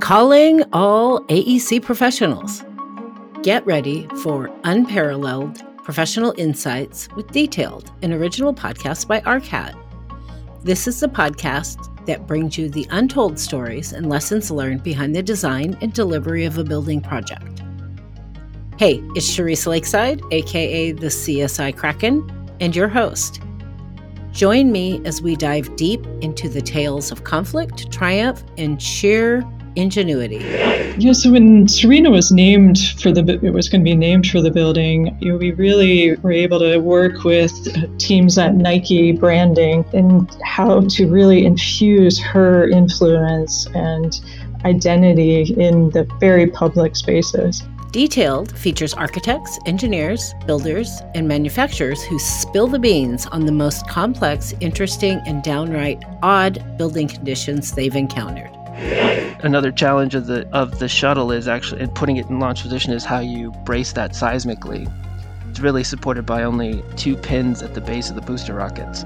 Calling all AEC professionals. Get ready for unparalleled professional insights with detailed and original podcasts by ARCAT. This is the podcast that brings you the untold stories and lessons learned behind the design and delivery of a building project. Hey, it's Charisse Lakeside, aka the CSI Kraken, and your host. Join me as we dive deep into the tales of conflict, triumph, and sheer ingenuity. Yeah, so when Serena was named for the, it was going to be named for the building, you know, we really were able to work with uh, teams at Nike branding and how to really infuse her influence and identity in the very public spaces. Detailed features architects, engineers, builders, and manufacturers who spill the beans on the most complex, interesting, and downright odd building conditions they've encountered. Another challenge of the of the shuttle is actually and putting it in launch position is how you brace that seismically. It's really supported by only two pins at the base of the booster rockets.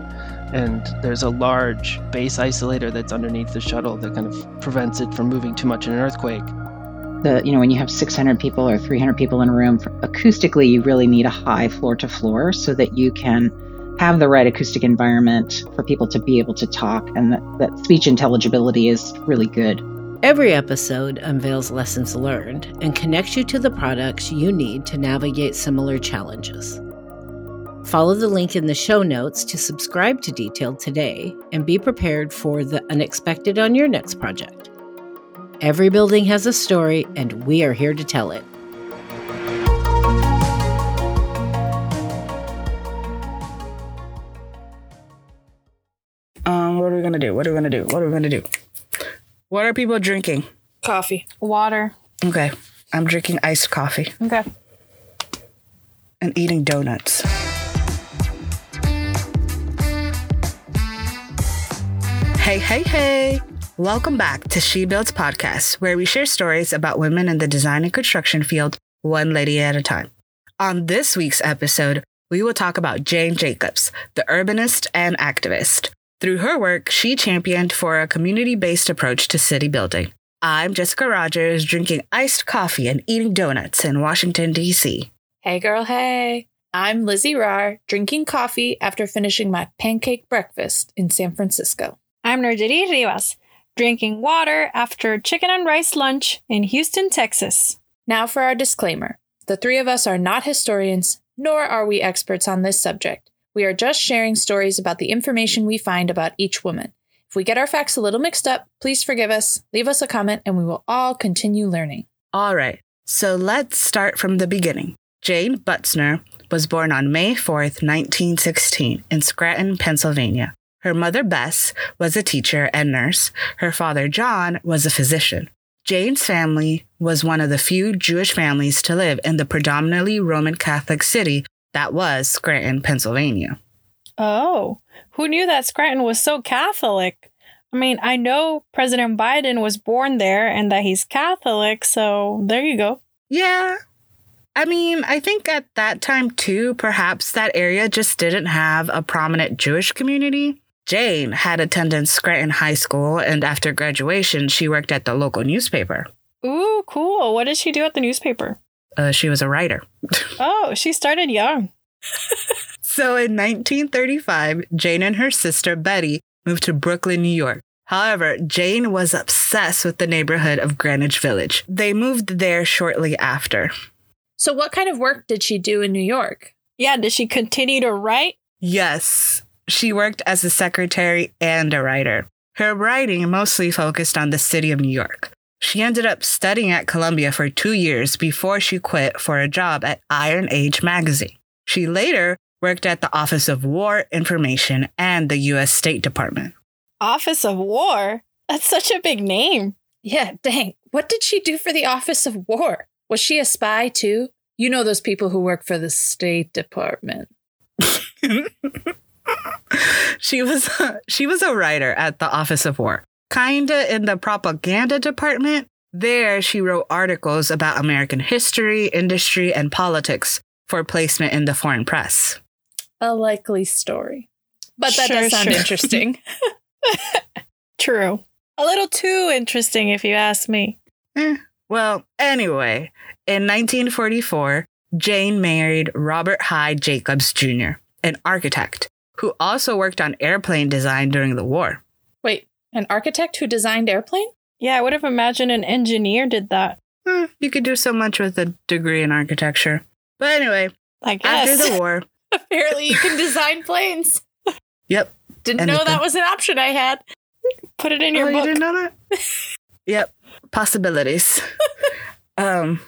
And there's a large base isolator that's underneath the shuttle that kind of prevents it from moving too much in an earthquake the you know when you have 600 people or 300 people in a room acoustically you really need a high floor to floor so that you can have the right acoustic environment for people to be able to talk and that, that speech intelligibility is really good. Every episode unveils lessons learned and connects you to the products you need to navigate similar challenges. Follow the link in the show notes to subscribe to detailed today and be prepared for the unexpected on your next project Every building has a story, and we are here to tell it. Um, what are we gonna do? What are we gonna do? What are we gonna do? What are people drinking? Coffee. Water. Okay. I'm drinking iced coffee. Okay. And eating donuts. Hey, hey, hey. Welcome back to She Builds Podcast, where we share stories about women in the design and construction field, one lady at a time. On this week's episode, we will talk about Jane Jacobs, the urbanist and activist. Through her work, she championed for a community based approach to city building. I'm Jessica Rogers, drinking iced coffee and eating donuts in Washington, D.C. Hey, girl, hey. I'm Lizzie Rar, drinking coffee after finishing my pancake breakfast in San Francisco. I'm Nurjiti Rivas, drinking water after chicken and rice lunch in Houston, Texas. Now for our disclaimer the three of us are not historians, nor are we experts on this subject. We are just sharing stories about the information we find about each woman. If we get our facts a little mixed up, please forgive us, leave us a comment, and we will all continue learning. All right, so let's start from the beginning. Jane Butzner was born on May 4th, 1916, in Scranton, Pennsylvania. Her mother, Bess, was a teacher and nurse. Her father, John, was a physician. Jane's family was one of the few Jewish families to live in the predominantly Roman Catholic city that was Scranton, Pennsylvania. Oh, who knew that Scranton was so Catholic? I mean, I know President Biden was born there and that he's Catholic, so there you go. Yeah. I mean, I think at that time too, perhaps that area just didn't have a prominent Jewish community. Jane had attended Scranton High School, and after graduation, she worked at the local newspaper. Ooh, cool. What did she do at the newspaper? Uh, she was a writer. oh, she started young. so in 1935, Jane and her sister Betty moved to Brooklyn, New York. However, Jane was obsessed with the neighborhood of Greenwich Village. They moved there shortly after. So, what kind of work did she do in New York? Yeah, did she continue to write? Yes. She worked as a secretary and a writer. Her writing mostly focused on the city of New York. She ended up studying at Columbia for two years before she quit for a job at Iron Age magazine. She later worked at the Office of War Information and the U.S. State Department. Office of War? That's such a big name. Yeah, dang. What did she do for the Office of War? Was she a spy too? You know those people who work for the State Department. she was she was a writer at the Office of War, kinda in the propaganda department. There, she wrote articles about American history, industry, and politics for placement in the foreign press. A likely story, but that sure, does sound sure. interesting. True. A little too interesting, if you ask me. Eh. Well, anyway, in 1944, Jane married Robert Hyde Jacobs Jr., an architect who also worked on airplane design during the war. Wait, an architect who designed airplane? Yeah, I would have imagined an engineer did that. Eh, you could do so much with a degree in architecture. But anyway, I guess. after the war, Apparently, you can design planes. yep. Didn't know that was an option I had. Put it in your oh, book. you didn't know that? yep. Possibilities. um,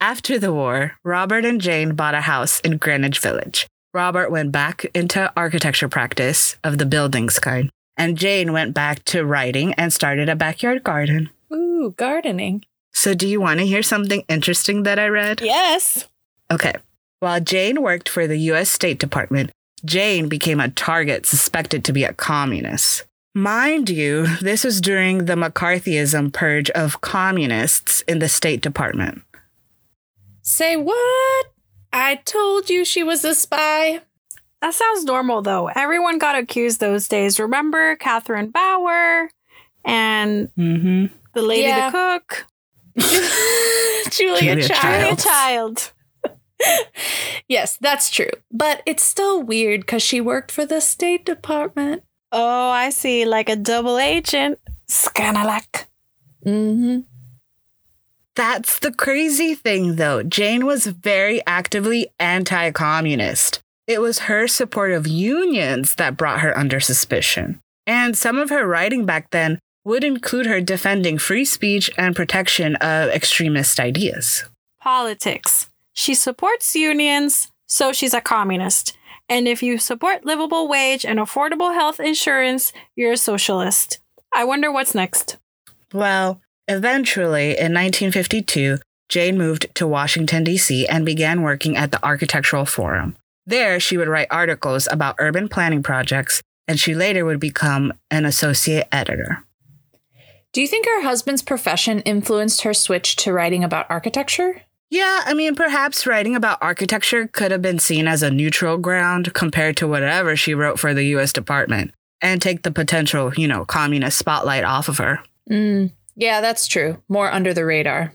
after the war, Robert and Jane bought a house in Greenwich Village. Robert went back into architecture practice of the buildings kind, and Jane went back to writing and started a backyard garden. Ooh, gardening. So, do you want to hear something interesting that I read? Yes. Okay. While Jane worked for the US State Department, Jane became a target suspected to be a communist. Mind you, this was during the McCarthyism purge of communists in the State Department. Say what? I told you she was a spy. That sounds normal, though. Everyone got accused those days. Remember Catherine Bauer and Mm-hmm. the lady Yeah. the cook? Julia, Julia Child. Childs. Child. Yes, that's true. But it's still weird because she worked for the State Department. Oh, I see. Like a double agent. Scanalak. Mm-hmm. That's the crazy thing, though. Jane was very actively anti communist. It was her support of unions that brought her under suspicion. And some of her writing back then would include her defending free speech and protection of extremist ideas. Politics. She supports unions, so she's a communist. And if you support livable wage and affordable health insurance, you're a socialist. I wonder what's next. Well, eventually, in 1952, Jane moved to Washington, D.C., and began working at the Architectural Forum. There, she would write articles about urban planning projects, and she later would become an associate editor. Do you think her husband's profession influenced her switch to writing about architecture? Yeah, I mean, perhaps writing about architecture could have been seen as a neutral ground compared to whatever she wrote for the U.S. Department and take the potential, you know, communist spotlight off of her. Mm, yeah, that's true. More under the radar.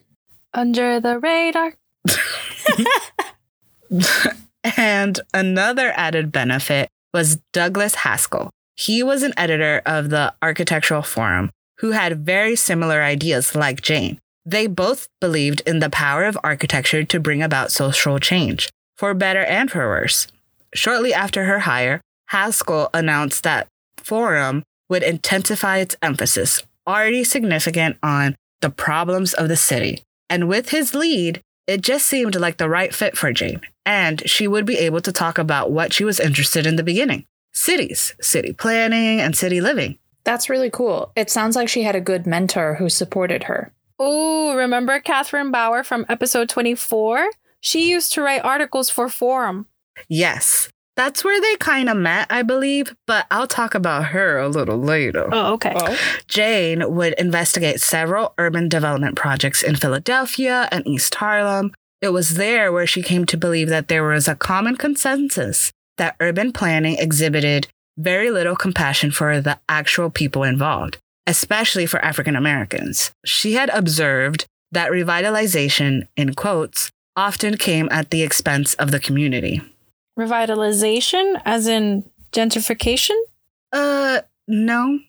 Under the radar. And another added benefit was Douglas Haskell. He was an editor of the Architectural Forum who had very similar ideas like Jane. They both believed in the power of architecture to bring about social change, for better and for worse. Shortly after her hire, Haskell announced that Forum would intensify its emphasis, already significant on the problems of the city. And with his lead, it just seemed like the right fit for Jane, and she would be able to talk about what she was interested in the beginning cities, city planning, and city living. That's really cool. It sounds like she had a good mentor who supported her. Ooh, remember Catherine Bauer from episode 24? She used to write articles for Forum. Yes, that's where they kind of met, I believe, but I'll talk about her a little later. Oh, okay. Oh. Jane would investigate several urban development projects in Philadelphia and East Harlem. It was there where she came to believe that there was a common consensus that urban planning exhibited very little compassion for the actual people involved, especially for African Americans. She had observed that revitalization, in quotes, often came at the expense of the community. Revitalization, as in gentrification? Uh, no.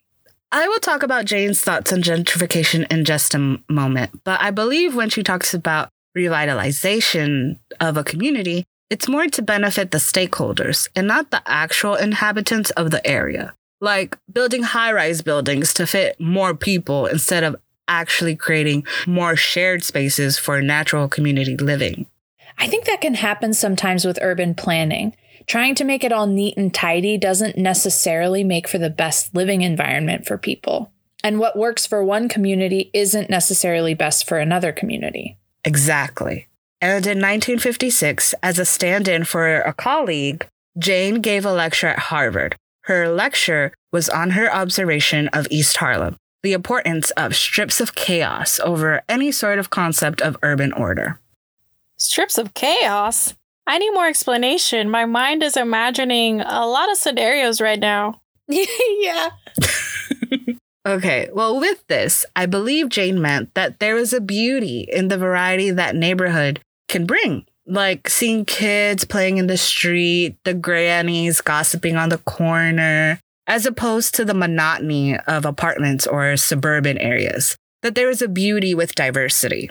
I will talk about Jane's thoughts on gentrification in just a moment, but I believe when she talks about revitalization of a community, it's more to benefit the stakeholders and not the actual inhabitants of the area. Like building high rise buildings to fit more people instead of actually creating more shared spaces for natural community living. I think that can happen sometimes with urban planning. Trying to make it all neat and tidy doesn't necessarily make for the best living environment for people. And what works for one community isn't necessarily best for another community. Exactly. And in 1956, as a stand in for a colleague, Jane gave a lecture at Harvard. Her lecture was on her observation of East Harlem, the importance of strips of chaos over any sort of concept of urban order. Strips of chaos? I need more explanation. My mind is imagining a lot of scenarios right now. yeah. Okay, well, with this, I believe Jane meant that there is a beauty in the variety that neighborhood can bring. Like seeing kids playing in the street, the grannies gossiping on the corner, as opposed to the monotony of apartments or suburban areas. That there is a beauty with diversity.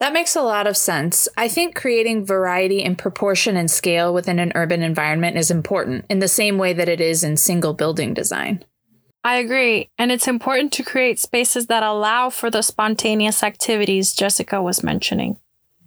That makes a lot of sense. I think creating variety in proportion and scale within an urban environment is important, in the same way that it is in single building design. I agree. And it's important to create spaces that allow for the spontaneous activities Jessica was mentioning.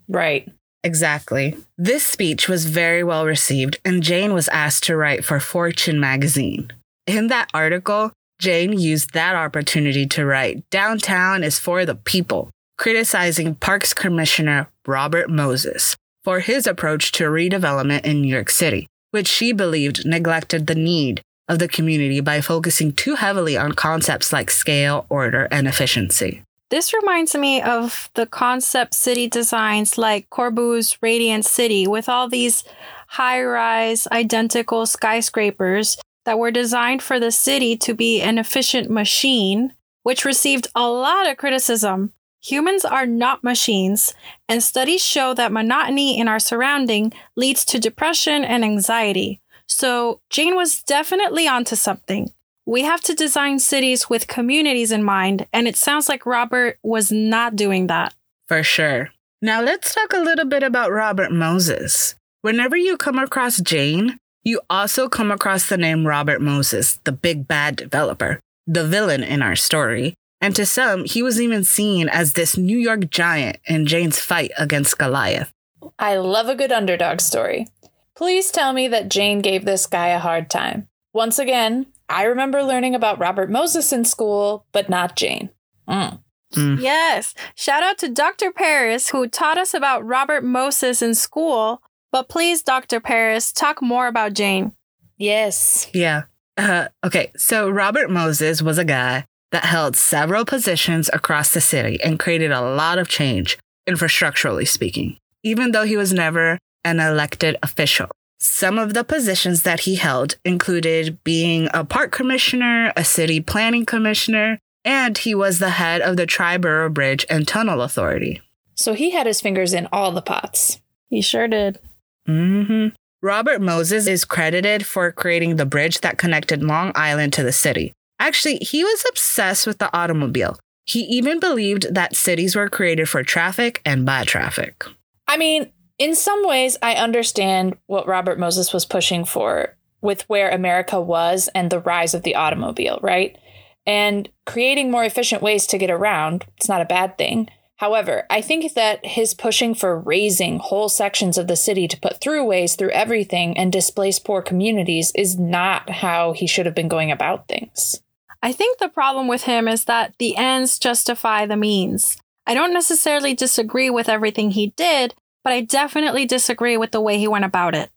Right. Exactly. This speech was very well received, and Jane was asked to write for Fortune magazine. In that article, Jane used that opportunity to write Downtown is for the people, criticizing Parks Commissioner Robert Moses for his approach to redevelopment in New York City, which she believed neglected the need of the community by focusing too heavily on concepts like scale, order, and efficiency. This reminds me of the concept city designs like Corbu's Radiant City, with all these high rise, identical skyscrapers that were designed for the city to be an efficient machine, which received a lot of criticism. Humans are not machines, and studies show that monotony in our surrounding leads to depression and anxiety. So Jane was definitely onto something. We have to design cities with communities in mind, and it sounds like Robert was not doing that. For sure. Now let's talk a little bit about Robert Moses. Whenever you come across Jane, you also come across the name Robert Moses, the big bad developer, the villain in our story. And to some, he was even seen as this New York giant in Jane's fight against Goliath. I love a good underdog story. Please tell me that Jane gave this guy a hard time. Once again, I remember learning about Robert Moses in school, but not Jane. Mm. Mm. Yes. Shout out to Dr. Paris, who taught us about Robert Moses in school. But please, Dr. Paris, talk more about Jane. Yes. Yeah. Uh, okay, so Robert Moses was a guy that held several positions across the city and created a lot of change, infrastructurally speaking, even though he was never an elected official. Some of the positions that he held included being a park commissioner, a city planning commissioner, and he was the head of the Triborough Bridge and Tunnel Authority. So he had his fingers in all the pots. He sure did. Mm-hmm. Robert Moses is credited for creating the bridge that connected Long Island to the city. Actually, he was obsessed with the automobile. He even believed that cities were created for traffic and by traffic. I mean, in some ways, I understand what Robert Moses was pushing for with where America was and the rise of the automobile, right? And creating more efficient ways to get around, it's not a bad thing. However, I think that his pushing for raising whole sections of the city to put throughways through everything and displace poor communities is not how he should have been going about things. I think the problem with him is that the ends justify the means. I don't necessarily disagree with everything he did, but I definitely disagree with the way he went about it.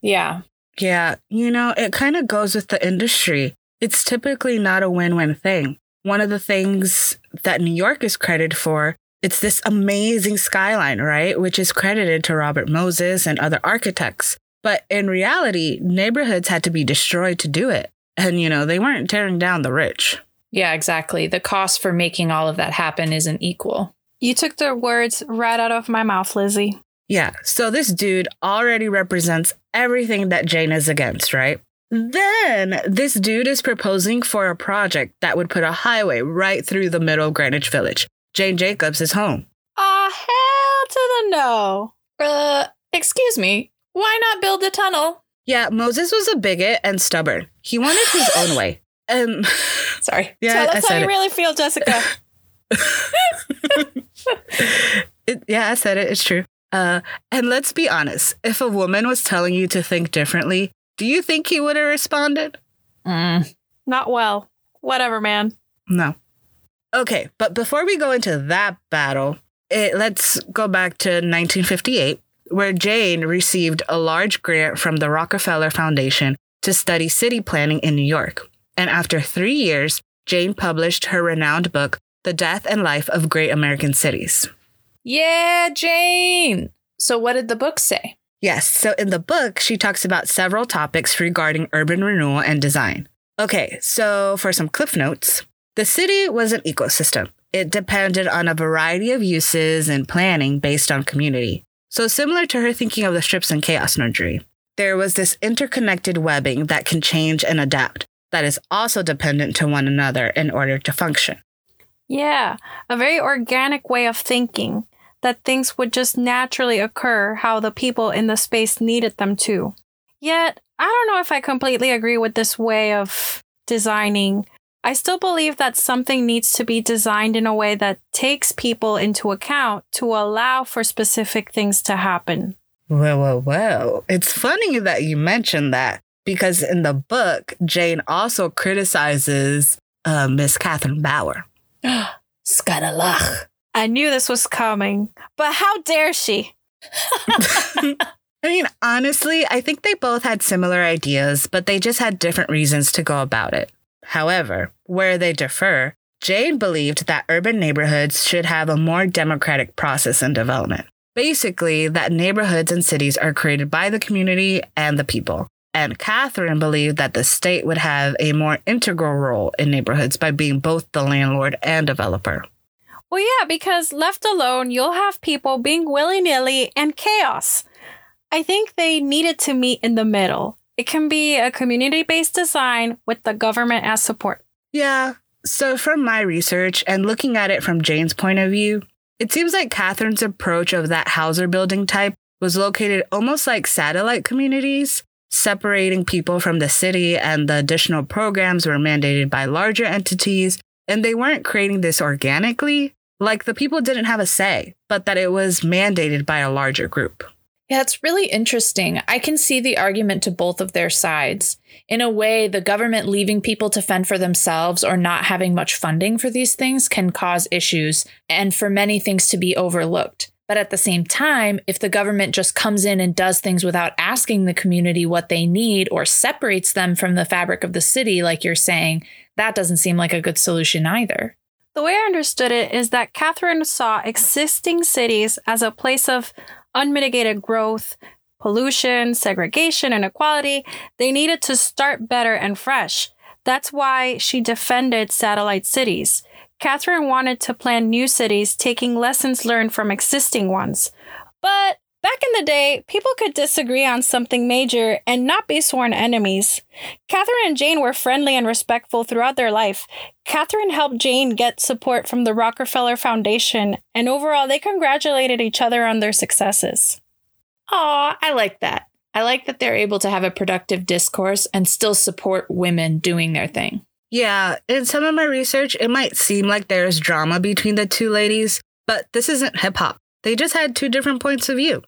Yeah. Yeah, you know, it kind of goes with the industry. It's typically not a win win thing. One of the things that New York is credited for, it's this amazing skyline, right? Which is credited to Robert Moses and other architects. But in reality, neighborhoods had to be destroyed to do it. And, you know, they weren't tearing down the rich. Yeah, exactly. The cost for making all of that happen isn't equal. You took the words right out of my mouth, Lizzie. Yeah, so this dude already represents everything that Jane is against, right? Then this dude is proposing for a project that would put a highway right through the middle of Greenwich Village. Jane Jacobs is home. Ah, hell to the no. Uh, excuse me. Why not build a tunnel? Yeah, Moses was a bigot and stubborn. He wanted his own way. Um, Sorry. yeah, Tell us how you it. really feel, Jessica. It- yeah, I said it. It's true. Uh, and let's be honest. If a woman was telling you to think differently, do you think he would have responded? Mm. Not well. Whatever, man. No. Okay, but before we go into that battle, it, let's go back to 1958, where Jane received a large grant from the Rockefeller Foundation to study city planning in New York. And after three years, Jane published her renowned book, The Death and Life of Great American Cities. Yeah, Jane. So, what did the book say? Yes, so in the book, she talks about several topics regarding urban renewal and design. Okay, so for some cliff notes, the city was an ecosystem. It depended on a variety of uses and planning based on community. So, similar to her thinking of the strips in Chaos Nursery, there was this interconnected webbing that can change and adapt, that is also dependent to one another in order to function. Yeah, a very organic way of thinking that things would just naturally occur how the people in the space needed them to. Yet, I don't know if I completely agree with this way of designing. I still believe that something needs to be designed in a way that takes people into account to allow for specific things to happen. Well, well, well. It's funny that you mentioned that because in the book, Jane also criticizes uh, Miss Catherine Bauer. Scanalach. I knew this was coming, but how dare she? I mean, honestly, I think they both had similar ideas, but they just had different reasons to go about it. However, where they differ, Jane believed that urban neighborhoods should have a more democratic process in development. Basically, that neighborhoods and cities are created by the community and the people. And Catherine believed that the state would have a more integral role in neighborhoods by being both the landlord and developer. Well, yeah, because left alone, you'll have people being willy nilly and chaos. I think they needed to meet in the middle. It can be a community based design with the government as support. Yeah. So, from my research and looking at it from Jane's point of view, it seems like Catherine's approach of that Hauser building type was located almost like satellite communities, separating people from the city, and the additional programs were mandated by larger entities, and they weren't creating this organically. Like the people didn't have a say, but that it was mandated by a larger group. Yeah, it's really interesting. I can see the argument to both of their sides. In a way, the government leaving people to fend for themselves or not having much funding for these things can cause issues and for many things to be overlooked. But at the same time, if the government just comes in and does things without asking the community what they need or separates them from the fabric of the city, like you're saying, that doesn't seem like a good solution either. The way I understood it is that Catherine saw existing cities as a place of unmitigated growth, pollution, segregation, inequality, they needed to start better and fresh. That's why she defended satellite cities. Catherine wanted to plan new cities, taking lessons learned from existing ones. But back in the day, people could disagree on something major and not be sworn enemies. Catherine and Jane were friendly and respectful throughout their life. Catherine helped Jane get support from the Rockefeller Foundation, and overall, they congratulated each other on their successes. Aw, I like that. I like that they're able to have a productive discourse and still support women doing their thing. Yeah, in some of my research, it might seem like there's drama between the two ladies, but this isn't hip hop. They just had two different points of view.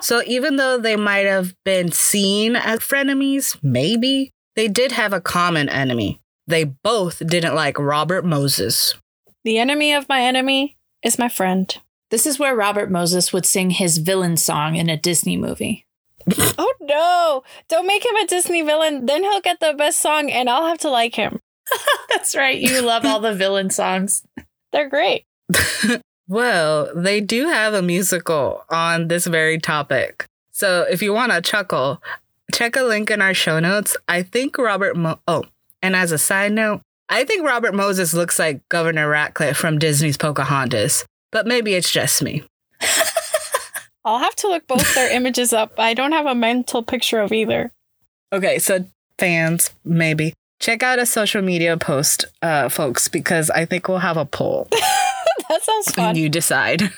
So even though they might have been seen as frenemies, maybe, they did have a common enemy. They both didn't like Robert Moses. The enemy of my enemy is my friend. This is where Robert Moses would sing his villain song in a Disney movie. oh no! Don't make him a Disney villain, then he'll get the best song and I'll have to like him. That's right. You love all the villain songs. They're great. well, they do have a musical on this very topic. So if you want to chuckle, check a link in our show notes. I think Robert Mo- Oh, and as a side note, I think Robert Moses looks like Governor Ratcliffe from Disney's Pocahontas, but maybe it's just me. I'll have to look both their images up. I don't have a mental picture of either. Okay, so fans, maybe check out a social media post, uh, folks, because I think we'll have a poll. that sounds fun. And you decide.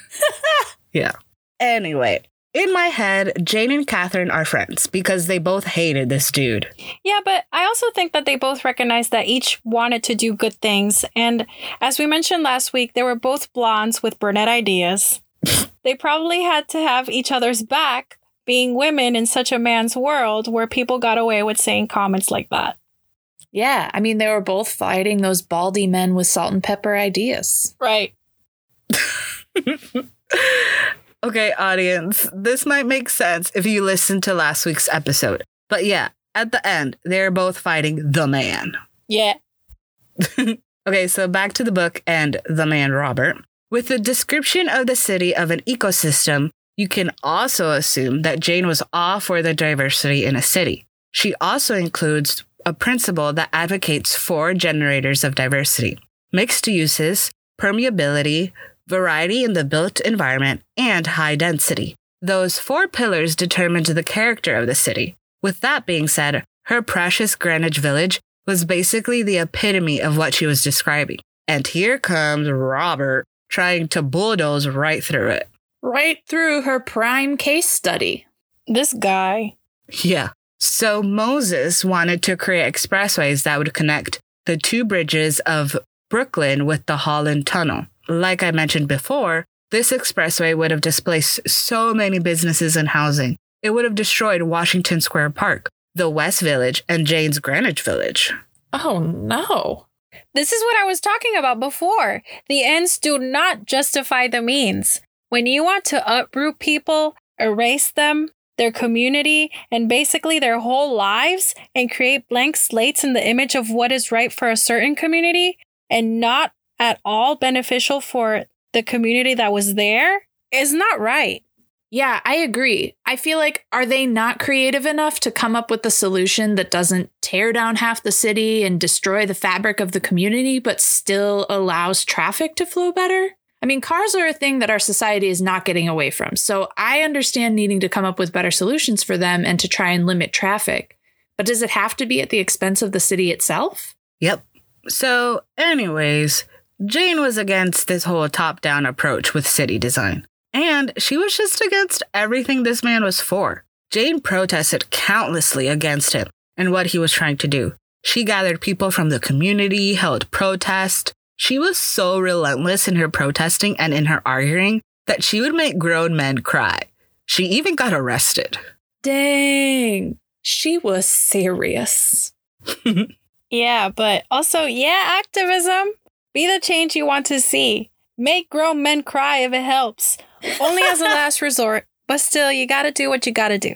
yeah. Anyway, in my head, Jane and Catherine are friends because they both hated this dude. Yeah, but I also think that they both recognized that each wanted to do good things. And as we mentioned last week, they were both blondes with brunette ideas. they probably had to have each other's back, being women in such a man's world where people got away with saying comments like that. Yeah, I mean, they were both fighting those baldy men with salt and pepper ideas. Right. okay, audience, this might make sense if you listen to last week's episode. But yeah, at the end, they're both fighting the man. Yeah. okay, so back to the book and the man Robert. With the description of the city of an ecosystem, you can also assume that Jane was all for the diversity in a city. She also includes a principle that advocates four generators of diversity mixed uses, permeability, variety in the built environment, and high density. Those four pillars determined the character of the city. With that being said, her precious Greenwich Village was basically the epitome of what she was describing. And here comes Robert trying to bulldoze right through it. Right through her prime case study. This guy. Yeah. So Moses wanted to create expressways that would connect the two bridges of Brooklyn with the Holland Tunnel. Like I mentioned before, this expressway would have displaced so many businesses and housing. It would have destroyed Washington Square Park, the West Village, and Jane's Greenwich Village. Oh no. This is what I was talking about before. The ends do not justify the means. When you want to uproot people, erase them, their community, and basically their whole lives, and create blank slates in the image of what is right for a certain community, and not at all beneficial for the community that was there, is not right. Yeah, I agree. I feel like, are they not creative enough to come up with a solution that doesn't tear down half the city and destroy the fabric of the community, but still allows traffic to flow better? I mean, cars are a thing that our society is not getting away from. So I understand needing to come up with better solutions for them and to try and limit traffic. But does it have to be at the expense of the city itself? Yep. So, anyways, Jane was against this whole top down approach with city design. And she was just against everything this man was for. Jane protested countlessly against him and what he was trying to do. She gathered people from the community, held protests. She was so relentless in her protesting and in her arguing that she would make grown men cry. She even got arrested. Dang. She was serious. Yeah, but also, yeah, activism. Be the change you want to see. Make grown men cry if it helps. Only as a last resort, but still, you gotta do what you gotta do.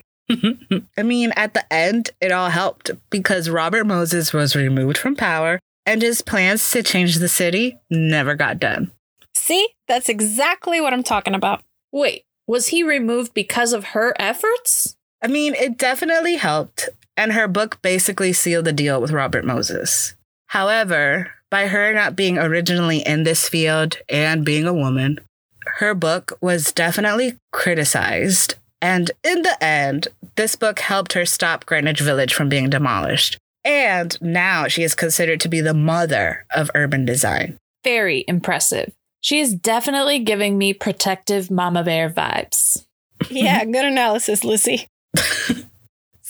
I mean, at the end, it all helped because Robert Moses was removed from power and his plans to change the city never got done. See, that's exactly what I'm talking about. Wait, was he removed because of her efforts? I mean, it definitely helped, and her book basically sealed the deal with Robert Moses. However, by her not being originally in this field and being a woman, her book was definitely criticized. And in the end, this book helped her stop Greenwich Village from being demolished. And now she is considered to be the mother of urban design. Very impressive. She is definitely giving me protective mama bear vibes. Yeah, good analysis, Lucy.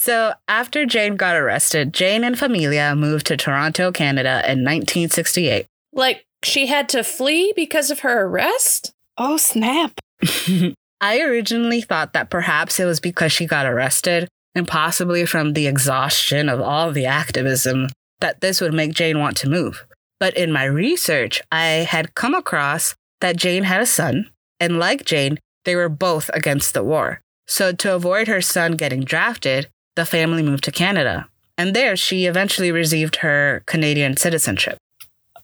So, after Jane got arrested, Jane and Familia moved to Toronto, Canada in 1968. Like, she had to flee because of her arrest? Oh, snap. I originally thought that perhaps it was because she got arrested and possibly from the exhaustion of all the activism that this would make Jane want to move. But in my research, I had come across that Jane had a son, and like Jane, they were both against the war. So, to avoid her son getting drafted, the family moved to Canada. And there she eventually received her Canadian citizenship.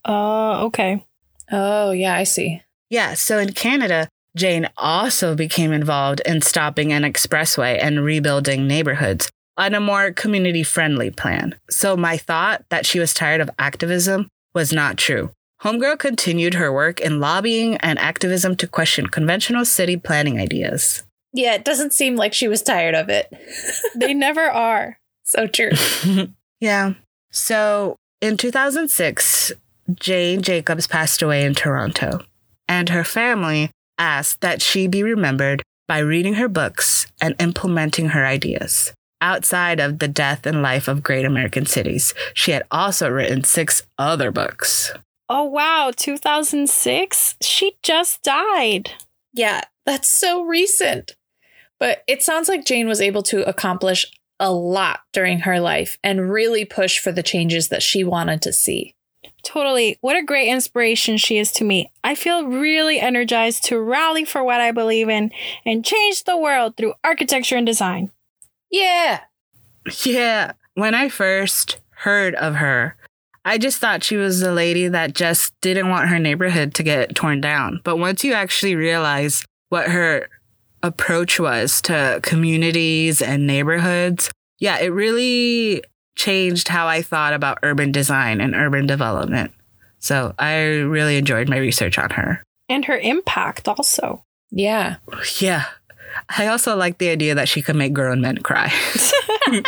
Uh, okay. Oh, yeah, I see. Yeah, so in Canada, Jane also became involved in stopping an expressway and rebuilding neighborhoods on a more community friendly plan. So my thought that she was tired of activism was not true. Homegirl continued her work in lobbying and activism to question conventional city planning ideas. Yeah, it doesn't seem like she was tired of it. They never are. so true. yeah. So in 2006, Jane Jacobs passed away in Toronto, and her family asked that she be remembered by reading her books and implementing her ideas. Outside of the death and life of great American cities, she had also written six other books. Oh, wow. 2006? She just died. Yeah, that's so recent. But it sounds like Jane was able to accomplish a lot during her life and really push for the changes that she wanted to see. Totally. What a great inspiration she is to me. I feel really energized to rally for what I believe in and change the world through architecture and design. Yeah. Yeah. When I first heard of her, I just thought she was a lady that just didn't want her neighborhood to get torn down. But once you actually realize what her approach was to communities and neighborhoods, yeah, it really changed how I thought about urban design and urban development. So I really enjoyed my research on her. And her impact also. Yeah. Yeah. I also like the idea that she could make grown men cry.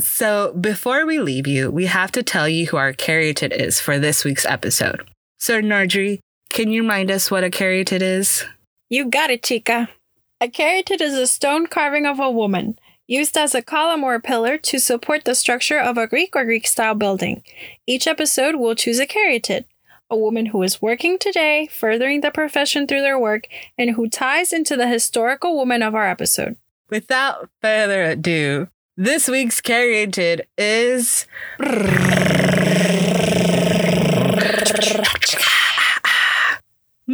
so before we leave you, we have to tell you who our caryatid is for this week's episode. So, Nardri, can you remind us what a caryatid is? You got it, chica. A caryatid is a stone carving of a woman, used as a column or pillar to support the structure of a Greek or Greek style building. Each episode will choose a caryatid, a woman who is working today, furthering the profession through their work, and who ties into the historical woman of our episode. Without further ado, this week's caryatid is.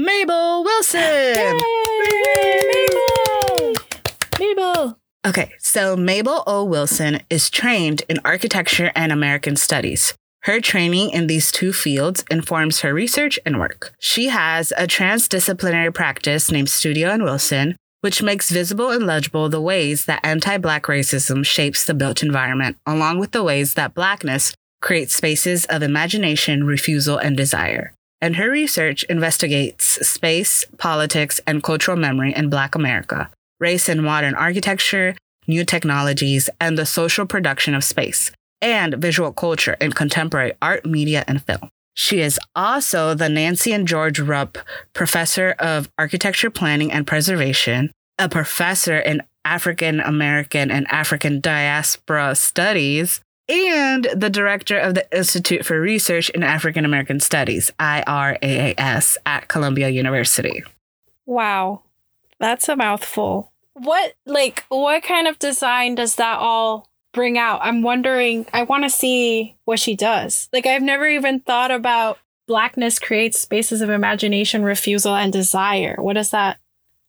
Mabel Wilson! Mabel! Mabel! Okay, so Mabel O. Wilson is trained in architecture and American studies. Her training in these two fields informs her research and work. She has a transdisciplinary practice named Studio and Wilson, which makes visible and legible the ways that anti Black racism shapes the built environment, along with the ways that Blackness creates spaces of imagination, refusal, and desire. And her research investigates space, politics, and cultural memory in Black America, race and modern architecture, new technologies, and the social production of space, and visual culture in contemporary art, media, and film. She is also the Nancy and George Rupp Professor of Architecture Planning and Preservation, a professor in African American and African Diaspora Studies, and the director of the Institute for Research in African American Studies, IRAAS, at Columbia University. Wow. That's a mouthful. What like what kind of design does that all bring out? I'm wondering I want to see what she does. Like I've never even thought about blackness creates spaces of imagination, refusal and desire. What does that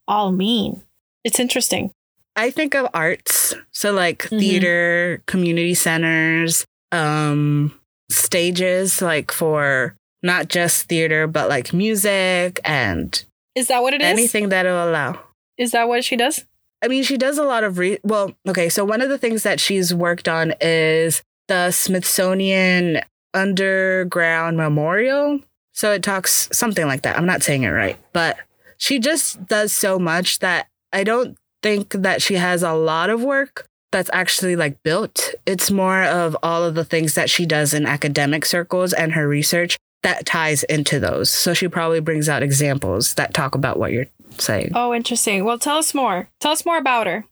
all mean? It's interesting. I think of arts, so like Mhm. theater, community centers, um, stages, like for not just theater, but like music and Is that what it is? anything that'll allow. Is that what she does? I mean, she does a lot of re. Well, okay, so one of the things that she's worked on is the Smithsonian Underground Memorial. So it talks something like that. I'm not saying it right, but she just does so much that I don't think that she has a lot of work that's actually like built. It's more of all of the things that she does in academic circles and her research that ties into those. So she probably brings out examples that talk about what you're saying. Oh, interesting. Well, tell us more. Tell us more about her.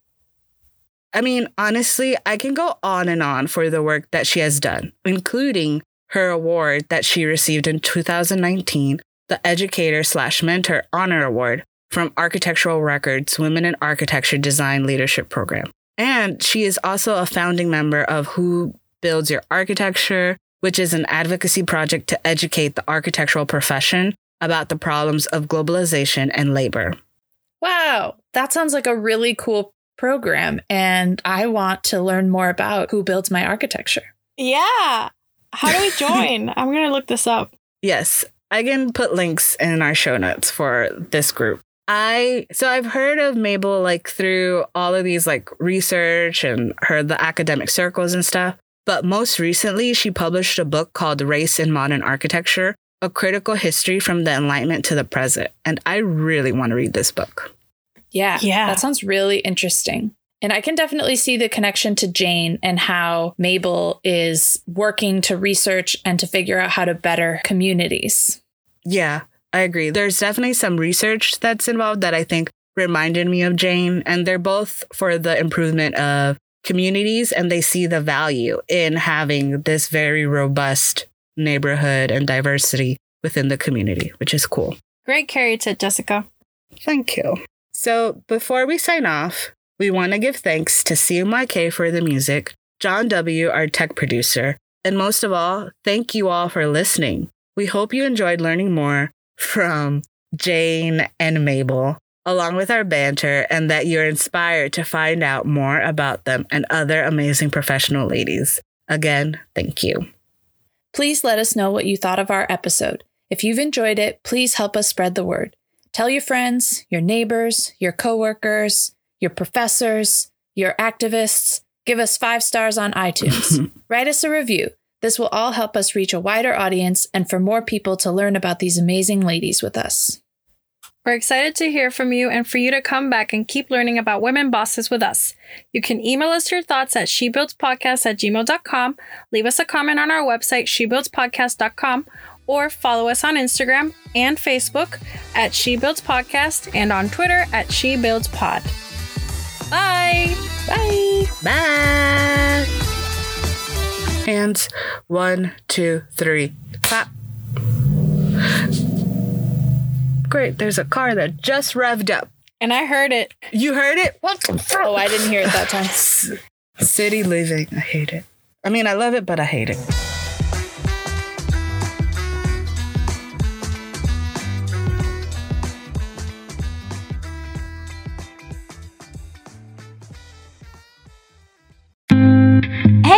I mean, honestly, I can go on and on for the work that she has done, including her award that she received in 2019, the Educator slash Mentor Honor Award from Architectural Records Women in Architecture Design Leadership Program. And she is also a founding member of Who Builds Your Architecture, which is an advocacy project to educate the architectural profession about the problems of globalization and labor. Wow, that sounds like a really cool program. And I want to learn more about who builds my architecture. Yeah. How do we join? I'm going to look this up. Yes, I can put links in our show notes for this group. I so I've heard of Mabel like through all of these like research and heard the academic circles and stuff. But most recently, she published a book called Race in Modern Architecture, a critical history from the Enlightenment to the present. And I really want to read this book. Yeah. Yeah. That sounds really interesting. And I can definitely see the connection to Jane and how Mabel is working to research and to figure out how to better communities. Yeah, I agree. There's definitely some research that's involved that I think reminded me of Jane, and they're both for the improvement of communities, and they see the value in having this very robust neighborhood and diversity within the community, which is cool. Great caryatid Jessica. Thank you. So before we sign off, we want to give thanks to CMYK for the music, John W., our tech producer, and most of all, thank you all for listening. We hope you enjoyed learning more from Jane and Mabel, along with our banter, and that you're inspired to find out more about them and other amazing professional ladies. Again, thank you. Please let us know what you thought of our episode. If you've enjoyed it, please help us spread the word. Tell your friends, your neighbors, your coworkers, your professors, your activists. Give us five stars on iTunes. Write us a review. This will all help us reach a wider audience and for more people to learn about these amazing ladies with us. We're excited to hear from you and for you to come back and keep learning about women bosses with us. You can email us your thoughts at shebuildspodcast at gmail.com, leave us a comment on our website, shebuildspodcast.com, or follow us on Instagram and Facebook at shebuildspodcast and on Twitter at shebuildspod. Bye! Bye! Bye. Hands. One, two, three. Clap. Great. There's a car that just revved up. And I heard it. You heard it? What? Oh, I didn't hear it that time. City living. I hate it. I mean, I love it, but I hate it.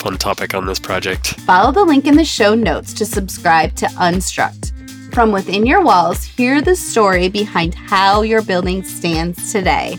fun topic on this project. Follow the link in the show notes to subscribe to Unstruct. From within your walls, hear the story behind how your building stands today.